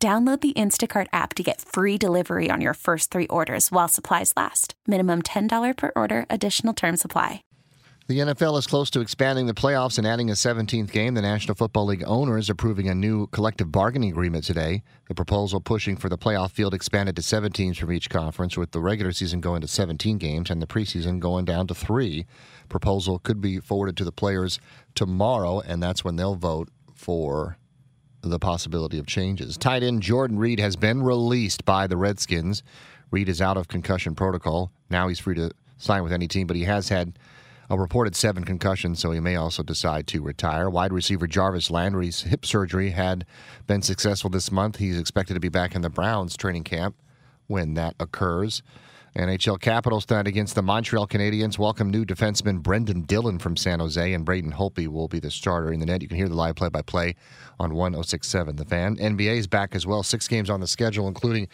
Download the Instacart app to get free delivery on your first three orders while supplies last. Minimum $10 per order, additional term supply. The NFL is close to expanding the playoffs and adding a 17th game. The National Football League owner is approving a new collective bargaining agreement today. The proposal pushing for the playoff field expanded to seven teams from each conference, with the regular season going to 17 games and the preseason going down to three. Proposal could be forwarded to the players tomorrow, and that's when they'll vote for the possibility of changes. Tight end Jordan Reed has been released by the Redskins. Reed is out of concussion protocol. Now he's free to sign with any team, but he has had a reported seven concussions, so he may also decide to retire. Wide receiver Jarvis Landry's hip surgery had been successful this month. He's expected to be back in the Browns training camp when that occurs. NHL Capitals tonight against the Montreal Canadiens. Welcome new defenseman Brendan Dillon from San Jose, and Braden Holtby will be the starter in the net. You can hear the live play by play on 1067 The Fan. NBA is back as well. Six games on the schedule, including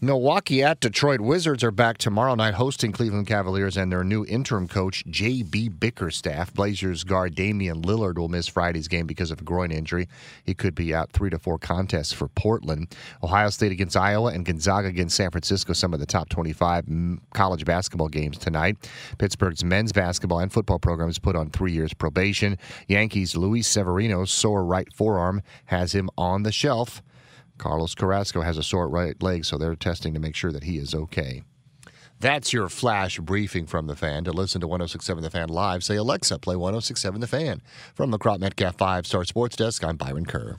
Milwaukee at Detroit. Wizards are back tomorrow night hosting Cleveland Cavaliers and their new interim coach, J.B. Bickerstaff. Blazers guard Damian Lillard will miss Friday's game because of a groin injury. He could be out three to four contests for Portland. Ohio State against Iowa and Gonzaga against San Francisco, some of the top 25 college basketball games tonight. Pittsburgh's men's basketball and football programs put on three years probation. Yankees' Luis Severino's sore right forearm has him on the shelf. Carlos Carrasco has a sore right leg, so they're testing to make sure that he is okay. That's your flash briefing from the fan. To listen to 1067 The Fan live, say Alexa, play 1067 The Fan. From the Crop Metcalf 5 Star Sports Desk, I'm Byron Kerr.